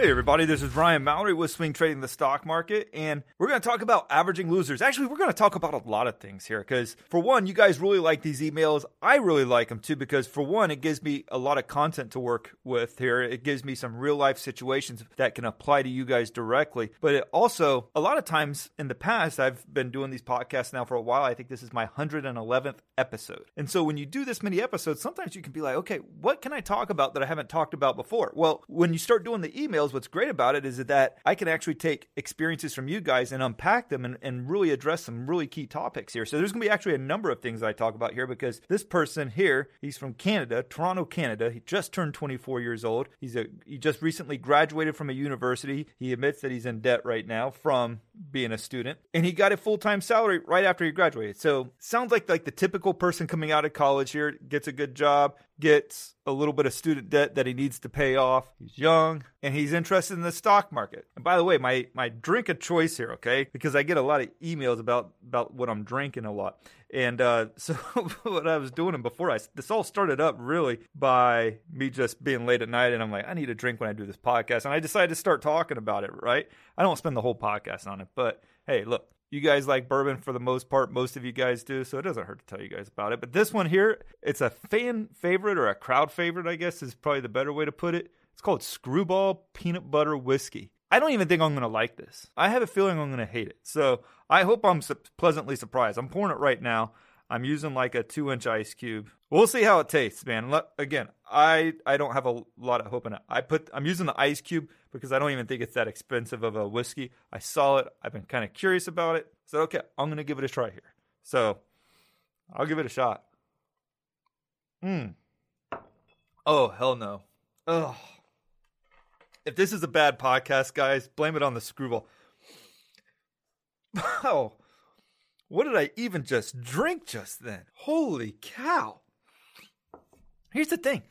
Hey, everybody, this is Ryan Mallory with Swing Trading the Stock Market, and we're going to talk about averaging losers. Actually, we're going to talk about a lot of things here because, for one, you guys really like these emails. I really like them too because, for one, it gives me a lot of content to work with here. It gives me some real life situations that can apply to you guys directly. But it also, a lot of times in the past, I've been doing these podcasts now for a while. I think this is my 111th episode. And so when you do this many episodes, sometimes you can be like, okay, what can I talk about that I haven't talked about before? Well, when you start doing the emails, what's great about it is that I can actually take experiences from you guys and unpack them and, and really address some really key topics here. So there's going to be actually a number of things I talk about here because this person here, he's from Canada, Toronto, Canada. He just turned 24 years old. He's a he just recently graduated from a university. He admits that he's in debt right now from being a student, and he got a full time salary right after he graduated. So sounds like like the typical person coming out of college here gets a good job, gets a little bit of student debt that he needs to pay off. He's young and he's interested in the stock market. And by the way, my my drink of choice here, okay? Because I get a lot of emails about about what I'm drinking a lot. And uh, so what I was doing and before I this all started up really by me just being late at night and I'm like I need a drink when I do this podcast and I decided to start talking about it, right? I don't spend the whole podcast on it, but hey, look, you guys like bourbon for the most part. Most of you guys do, so it doesn't hurt to tell you guys about it. But this one here, it's a fan favorite or a crowd favorite, I guess is probably the better way to put it. It's called Screwball Peanut Butter Whiskey. I don't even think I'm going to like this. I have a feeling I'm going to hate it. So I hope I'm su- pleasantly surprised. I'm pouring it right now. I'm using like a two inch ice cube. We'll see how it tastes, man. Again, I I don't have a lot of hope in it. I put I'm using the ice cube because I don't even think it's that expensive of a whiskey. I saw it. I've been kind of curious about it. So okay, I'm gonna give it a try here. So I'll give it a shot. Hmm. Oh hell no. Ugh. If this is a bad podcast, guys, blame it on the screwball. Oh. What did I even just drink just then? Holy cow. Here's the thing.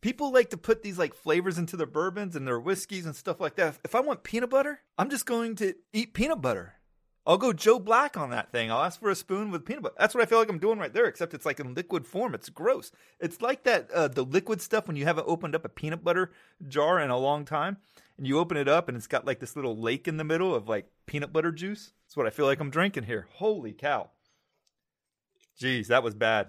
People like to put these like flavors into their bourbons and their whiskeys and stuff like that. If I want peanut butter, I'm just going to eat peanut butter. I'll go Joe Black on that thing. I'll ask for a spoon with peanut butter. That's what I feel like I'm doing right there, except it's like in liquid form. It's gross. It's like that uh, the liquid stuff when you haven't opened up a peanut butter jar in a long time, and you open it up and it's got like this little lake in the middle of like peanut butter juice. That's what I feel like I'm drinking here. Holy cow! Jeez, that was bad.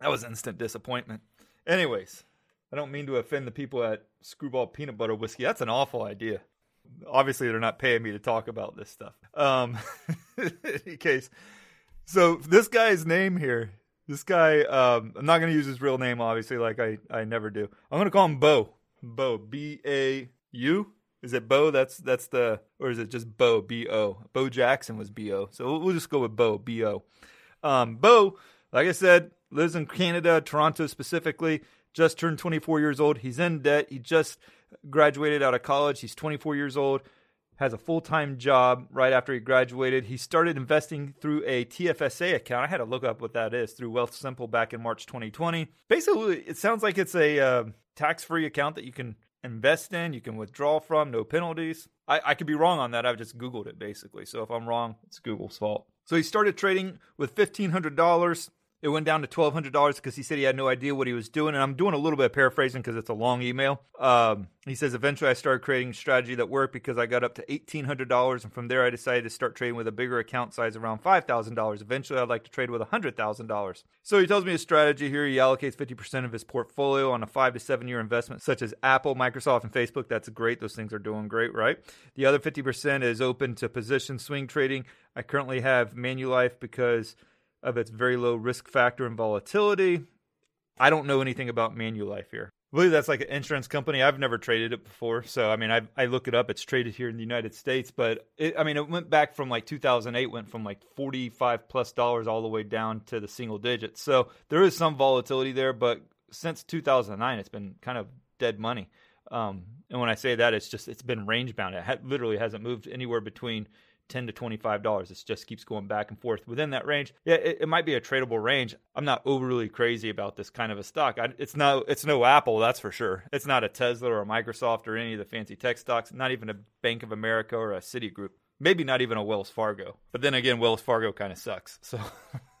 That was instant disappointment. Anyways, I don't mean to offend the people at Screwball Peanut Butter Whiskey. That's an awful idea obviously they're not paying me to talk about this stuff. Um, in any case, so this guy's name here, this guy, um, I'm not going to use his real name, obviously, like I, I never do. I'm going to call him Bo. Bo. B A U. Is it Bo? That's that's the, or is it just Bo? B O. Bo Jackson was B O. So we'll, we'll just go with Bo. B O. Um, Bo, like I said, lives in Canada, Toronto specifically. Just turned 24 years old. He's in debt. He just graduated out of college. He's 24 years old, has a full time job right after he graduated. He started investing through a TFSA account. I had to look up what that is through Wealthsimple back in March 2020. Basically, it sounds like it's a uh, tax free account that you can invest in, you can withdraw from, no penalties. I, I could be wrong on that. I've just Googled it basically. So if I'm wrong, it's Google's fault. So he started trading with $1,500 it went down to twelve hundred dollars because he said he had no idea what he was doing. And I'm doing a little bit of paraphrasing because it's a long email. Um, he says eventually I started creating a strategy that worked because I got up to eighteen hundred dollars, and from there I decided to start trading with a bigger account size around five thousand dollars. Eventually, I'd like to trade with hundred thousand dollars. So he tells me a strategy here. He allocates fifty percent of his portfolio on a five to seven year investment, such as Apple, Microsoft, and Facebook. That's great. Those things are doing great, right? The other fifty percent is open to position swing trading. I currently have Manulife because of its very low risk factor and volatility. I don't know anything about Manulife here. I believe that's like an insurance company. I've never traded it before, so I mean, I I look it up. It's traded here in the United States, but it, I mean, it went back from like 2008, went from like 45 plus dollars all the way down to the single digits. So there is some volatility there, but since 2009, it's been kind of dead money. Um, and when I say that, it's just it's been range bound. It ha- literally hasn't moved anywhere between 10 to $25. It just keeps going back and forth within that range. Yeah, it, it might be a tradable range. I'm not overly crazy about this kind of a stock. I, it's no it's no Apple, that's for sure. It's not a Tesla or a Microsoft or any of the fancy tech stocks, not even a Bank of America or a Citigroup. Maybe not even a Wells Fargo. But then again, Wells Fargo kind of sucks. So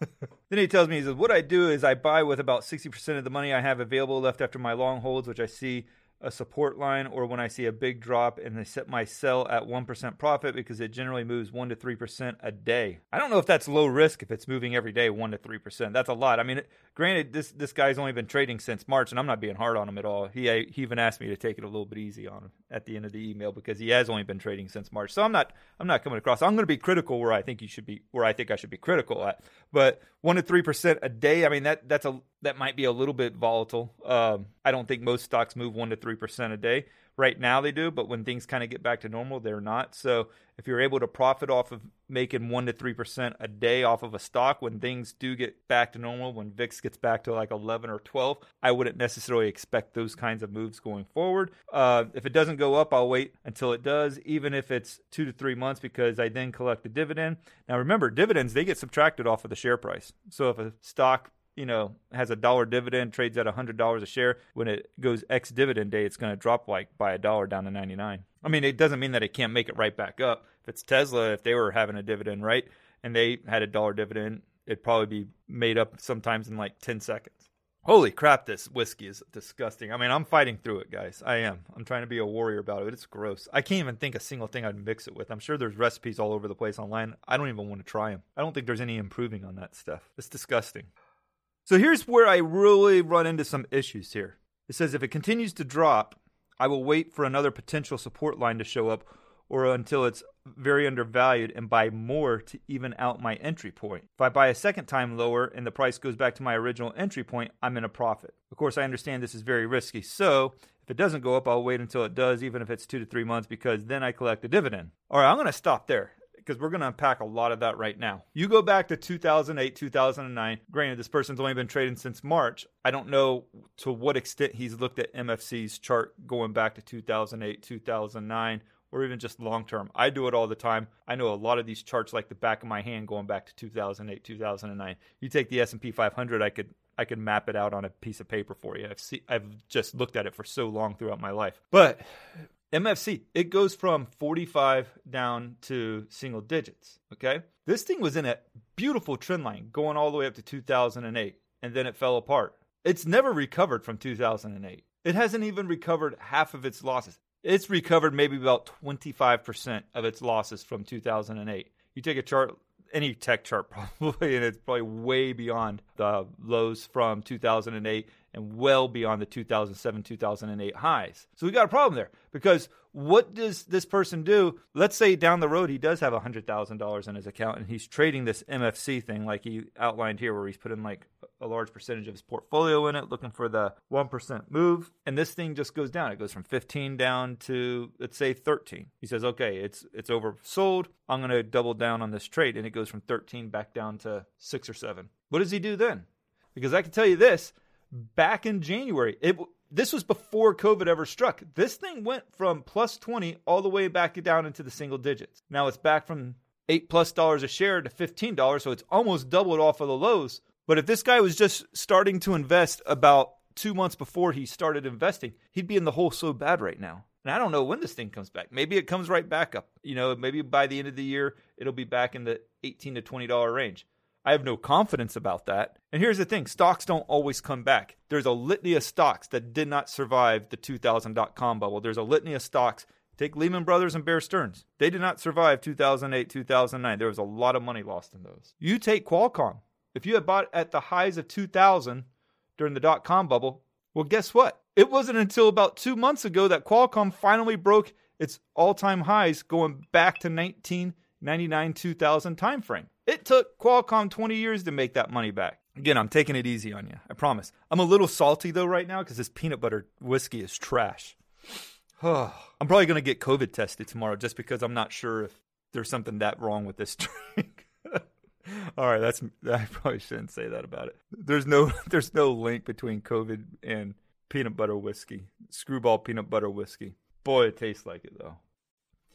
then he tells me, he says, What I do is I buy with about 60% of the money I have available left after my long holds, which I see a support line or when I see a big drop and I set my sell at 1% profit because it generally moves 1 to 3% a day. I don't know if that's low risk if it's moving every day 1 to 3%. That's a lot. I mean, granted this this guy's only been trading since March and I'm not being hard on him at all. He he even asked me to take it a little bit easy on him at the end of the email because he has only been trading since March. So I'm not I'm not coming across. I'm going to be critical where I think you should be where I think I should be critical at. But 1 to 3% a day, I mean that that's a that might be a little bit volatile. Um, I don't think most stocks move 1 to 3% a day. Right now they do, but when things kind of get back to normal, they're not. So if you're able to profit off of making 1 to 3% a day off of a stock when things do get back to normal, when VIX gets back to like 11 or 12, I wouldn't necessarily expect those kinds of moves going forward. Uh, if it doesn't go up, I'll wait until it does, even if it's two to three months, because I then collect the dividend. Now remember, dividends, they get subtracted off of the share price. So if a stock you know, has a dollar dividend, trades at a hundred dollars a share. When it goes ex dividend day, it's going to drop like by a dollar down to ninety nine. I mean, it doesn't mean that it can't make it right back up. If it's Tesla, if they were having a dividend, right, and they had a dollar dividend, it'd probably be made up sometimes in like ten seconds. Holy crap, this whiskey is disgusting. I mean, I'm fighting through it, guys. I am. I'm trying to be a warrior about it. It's gross. I can't even think a single thing I'd mix it with. I'm sure there's recipes all over the place online. I don't even want to try them. I don't think there's any improving on that stuff. It's disgusting. So here's where I really run into some issues here. It says if it continues to drop, I will wait for another potential support line to show up or until it's very undervalued and buy more to even out my entry point. If I buy a second time lower and the price goes back to my original entry point, I'm in a profit. Of course, I understand this is very risky. So, if it doesn't go up, I'll wait until it does, even if it's two to three months, because then I collect a dividend. All right, I'm going to stop there because we're going to unpack a lot of that right now. You go back to 2008, 2009. Granted, this person's only been trading since March. I don't know to what extent he's looked at MFC's chart going back to 2008, 2009 or even just long term. I do it all the time. I know a lot of these charts like the back of my hand going back to 2008, 2009. You take the S&P 500, I could I could map it out on a piece of paper for you. I've see, I've just looked at it for so long throughout my life. But MFC, it goes from 45 down to single digits. Okay. This thing was in a beautiful trend line going all the way up to 2008, and then it fell apart. It's never recovered from 2008. It hasn't even recovered half of its losses. It's recovered maybe about 25% of its losses from 2008. You take a chart, any tech chart probably, and it's probably way beyond the lows from 2008 and well beyond the 2007 2008 highs. So we got a problem there because what does this person do? Let's say down the road he does have $100,000 in his account and he's trading this MFC thing like he outlined here where he's putting like a large percentage of his portfolio in it looking for the 1% move and this thing just goes down. It goes from 15 down to let's say 13. He says, "Okay, it's it's oversold. I'm going to double down on this trade." And it goes from 13 back down to 6 or 7. What does he do then? Because I can tell you this, back in January. It this was before COVID ever struck. This thing went from plus 20 all the way back down into the single digits. Now it's back from 8 plus dollars a share to $15, so it's almost doubled off of the lows. But if this guy was just starting to invest about 2 months before he started investing, he'd be in the hole so bad right now. And I don't know when this thing comes back. Maybe it comes right back up. You know, maybe by the end of the year it'll be back in the 18 to $20 range. I have no confidence about that. And here's the thing stocks don't always come back. There's a litany of stocks that did not survive the 2000 dot com bubble. There's a litany of stocks. Take Lehman Brothers and Bear Stearns. They did not survive 2008, 2009. There was a lot of money lost in those. You take Qualcomm. If you had bought at the highs of 2000 during the dot com bubble, well, guess what? It wasn't until about two months ago that Qualcomm finally broke its all time highs going back to 1999 2000 timeframe. It took Qualcomm 20 years to make that money back. Again, I'm taking it easy on you. I promise. I'm a little salty though right now because this peanut butter whiskey is trash. I'm probably going to get COVID tested tomorrow just because I'm not sure if there's something that wrong with this drink. All right, that's I probably shouldn't say that about it. There's no there's no link between COVID and peanut butter whiskey. Screwball peanut butter whiskey. Boy, it tastes like it though.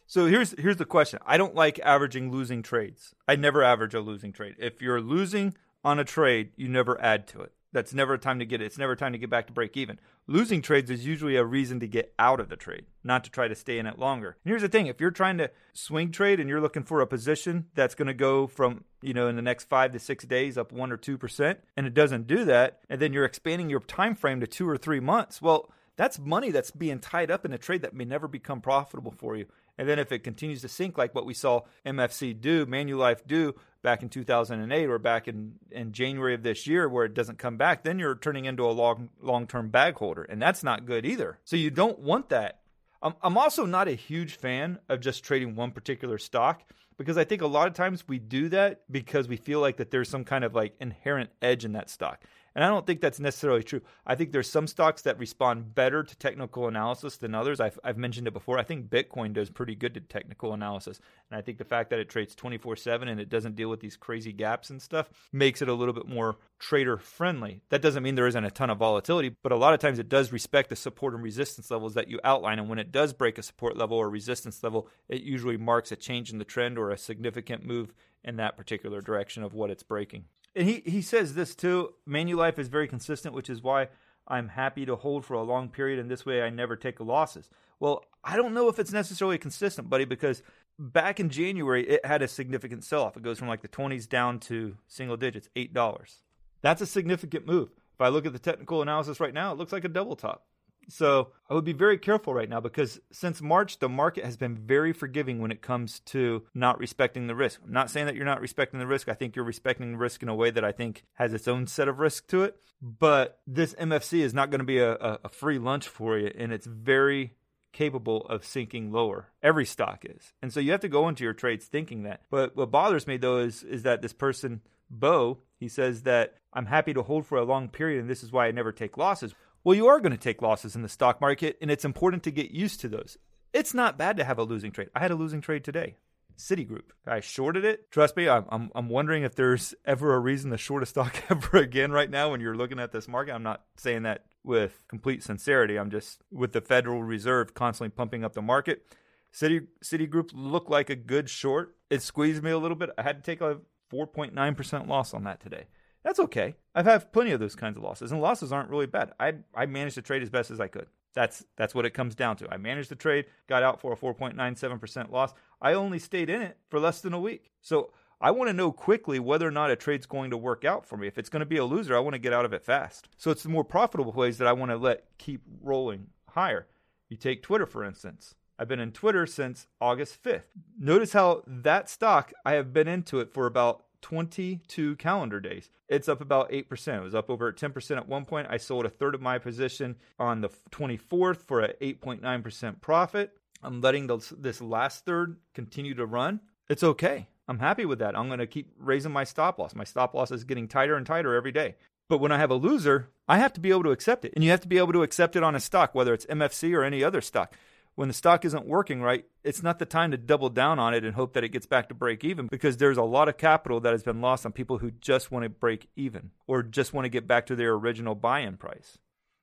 So here's here's the question. I don't like averaging losing trades. I never average a losing trade. If you're losing on a trade, you never add to it. That's never a time to get it. It's never a time to get back to break even. Losing trades is usually a reason to get out of the trade, not to try to stay in it longer. And here's the thing: if you're trying to swing trade and you're looking for a position that's going to go from you know in the next five to six days up one or two percent, and it doesn't do that, and then you're expanding your time frame to two or three months, well, that's money that's being tied up in a trade that may never become profitable for you. And then if it continues to sink, like what we saw MFC do, Manulife do back in 2008 or back in, in January of this year, where it doesn't come back, then you're turning into a long long term bag holder, and that's not good either. So you don't want that. I'm, I'm also not a huge fan of just trading one particular stock because I think a lot of times we do that because we feel like that there's some kind of like inherent edge in that stock. And I don't think that's necessarily true. I think there's some stocks that respond better to technical analysis than others. I've, I've mentioned it before. I think Bitcoin does pretty good to technical analysis. And I think the fact that it trades 24 7 and it doesn't deal with these crazy gaps and stuff makes it a little bit more trader friendly. That doesn't mean there isn't a ton of volatility, but a lot of times it does respect the support and resistance levels that you outline. And when it does break a support level or resistance level, it usually marks a change in the trend or a significant move in that particular direction of what it's breaking. And he, he says this too Manulife is very consistent, which is why I'm happy to hold for a long period, and this way I never take losses. Well, I don't know if it's necessarily consistent, buddy, because back in January it had a significant sell off. It goes from like the 20s down to single digits, $8. That's a significant move. If I look at the technical analysis right now, it looks like a double top. So I would be very careful right now because since March, the market has been very forgiving when it comes to not respecting the risk. I'm not saying that you're not respecting the risk. I think you're respecting the risk in a way that I think has its own set of risk to it. But this MFC is not going to be a, a free lunch for you, and it's very capable of sinking lower. Every stock is. And so you have to go into your trades thinking that. But what bothers me though is is that this person Bo, he says that I'm happy to hold for a long period and this is why I never take losses. Well, you are going to take losses in the stock market, and it's important to get used to those. It's not bad to have a losing trade. I had a losing trade today. Citigroup. I shorted it. Trust me, I'm, I'm, I'm wondering if there's ever a reason to short a stock ever again right now when you're looking at this market. I'm not saying that with complete sincerity. I'm just with the Federal Reserve constantly pumping up the market. City Citigroup looked like a good short. It squeezed me a little bit. I had to take a 4.9% loss on that today. That's okay. I've had plenty of those kinds of losses, and losses aren't really bad. I I managed to trade as best as I could. That's that's what it comes down to. I managed the trade, got out for a 4.97% loss. I only stayed in it for less than a week. So I want to know quickly whether or not a trade's going to work out for me. If it's going to be a loser, I want to get out of it fast. So it's the more profitable plays that I want to let keep rolling higher. You take Twitter, for instance. I've been in Twitter since August 5th. Notice how that stock, I have been into it for about 22 calendar days. It's up about 8%. It was up over 10% at one point. I sold a third of my position on the 24th for an 8.9% profit. I'm letting this last third continue to run. It's okay. I'm happy with that. I'm going to keep raising my stop loss. My stop loss is getting tighter and tighter every day. But when I have a loser, I have to be able to accept it. And you have to be able to accept it on a stock, whether it's MFC or any other stock when the stock isn't working right, it's not the time to double down on it and hope that it gets back to break even because there's a lot of capital that has been lost on people who just want to break even or just want to get back to their original buy-in price.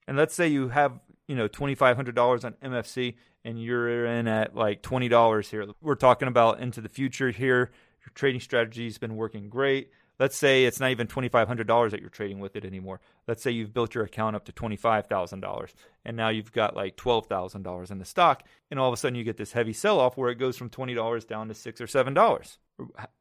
And let's say you have, you know, $2500 on MFC and you're in at like $20 here. We're talking about into the future here. Your trading strategy has been working great let's say it's not even $2500 that you're trading with it anymore. Let's say you've built your account up to $25000 and now you've got like $12000 in the stock and all of a sudden you get this heavy sell off where it goes from $20 down to 6 or $7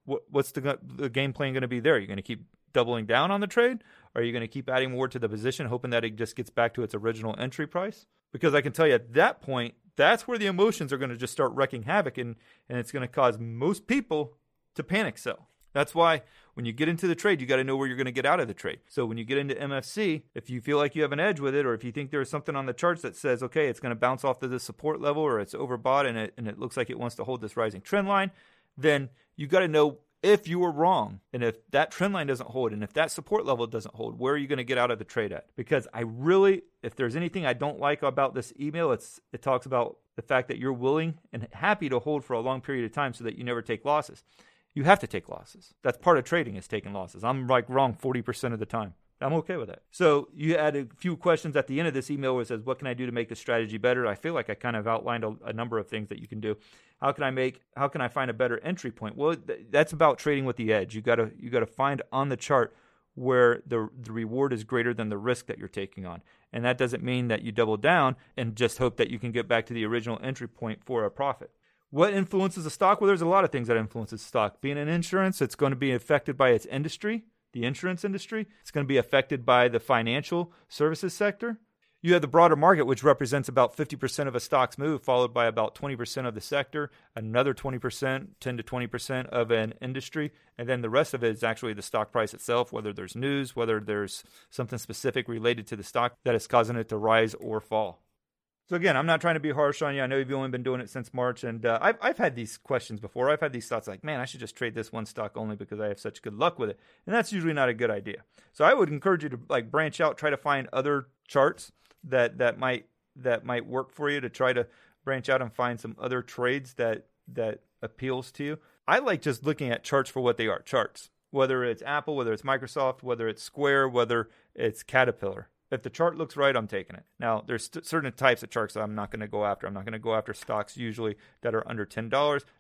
what's the, the game plan going to be there? You're going to keep doubling down on the trade? Are you going to keep adding more to the position hoping that it just gets back to its original entry price? Because i can tell you at that point that's where the emotions are going to just start wrecking havoc and, and it's going to cause most people to panic sell that's why when you get into the trade, you got to know where you're going to get out of the trade. So when you get into MFC, if you feel like you have an edge with it, or if you think there's something on the charts that says, okay, it's going to bounce off to this support level, or it's overbought and it, and it looks like it wants to hold this rising trend line, then you got to know if you were wrong and if that trend line doesn't hold and if that support level doesn't hold where are you going to get out of the trade at because i really if there's anything i don't like about this email it's it talks about the fact that you're willing and happy to hold for a long period of time so that you never take losses you have to take losses. That's part of trading is taking losses. I'm like wrong 40% of the time. I'm okay with that. So you had a few questions at the end of this email where it says, "What can I do to make the strategy better?" I feel like I kind of outlined a, a number of things that you can do. How can I make? How can I find a better entry point? Well, th- that's about trading with the edge. You gotta you gotta find on the chart where the the reward is greater than the risk that you're taking on. And that doesn't mean that you double down and just hope that you can get back to the original entry point for a profit. What influences a stock? Well, there's a lot of things that influences stock. Being an insurance, it's going to be affected by its industry, the insurance industry. It's going to be affected by the financial services sector. You have the broader market, which represents about 50% of a stock's move, followed by about 20% of the sector, another 20%, 10 to 20% of an industry, and then the rest of it is actually the stock price itself, whether there's news, whether there's something specific related to the stock that is causing it to rise or fall. So again, I'm not trying to be harsh on you. I know you've only been doing it since March, and uh, I've I've had these questions before. I've had these thoughts like, man, I should just trade this one stock only because I have such good luck with it, and that's usually not a good idea. So I would encourage you to like branch out, try to find other charts that that might that might work for you to try to branch out and find some other trades that that appeals to you. I like just looking at charts for what they are, charts. Whether it's Apple, whether it's Microsoft, whether it's Square, whether it's Caterpillar if the chart looks right, I'm taking it. Now, there's st- certain types of charts that I'm not going to go after. I'm not going to go after stocks usually that are under $10.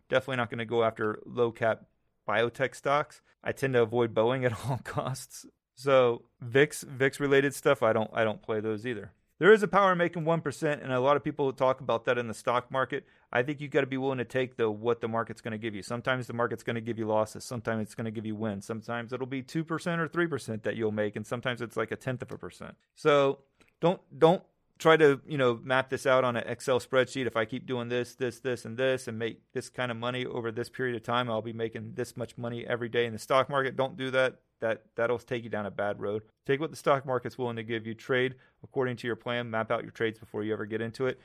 Definitely not going to go after low cap biotech stocks. I tend to avoid Boeing at all costs. So VIX VIX related stuff, I don't I don't play those either. There is a power in making one percent, and a lot of people talk about that in the stock market. I think you've got to be willing to take the what the market's going to give you. Sometimes the market's going to give you losses. Sometimes it's going to give you wins. Sometimes it'll be two percent or three percent that you'll make, and sometimes it's like a tenth of a percent. So don't don't try to you know map this out on an Excel spreadsheet. If I keep doing this, this, this, and this, and make this kind of money over this period of time, I'll be making this much money every day in the stock market. Don't do that. That that'll take you down a bad road. Take what the stock market's willing to give you. Trade according to your plan. Map out your trades before you ever get into it.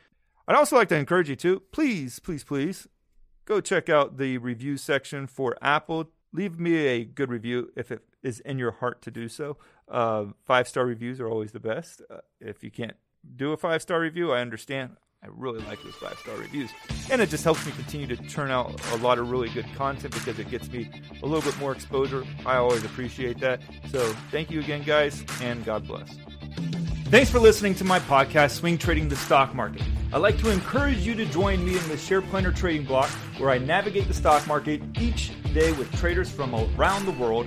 I'd also like to encourage you to please, please, please go check out the review section for Apple. Leave me a good review if it is in your heart to do so. Uh, five star reviews are always the best. Uh, if you can't do a five star review, I understand. I really like those five star reviews. And it just helps me continue to turn out a lot of really good content because it gets me a little bit more exposure. I always appreciate that. So thank you again, guys, and God bless. Thanks for listening to my podcast, Swing Trading the Stock Market. I'd like to encourage you to join me in the SharePlanner Trading Block, where I navigate the stock market each day with traders from around the world.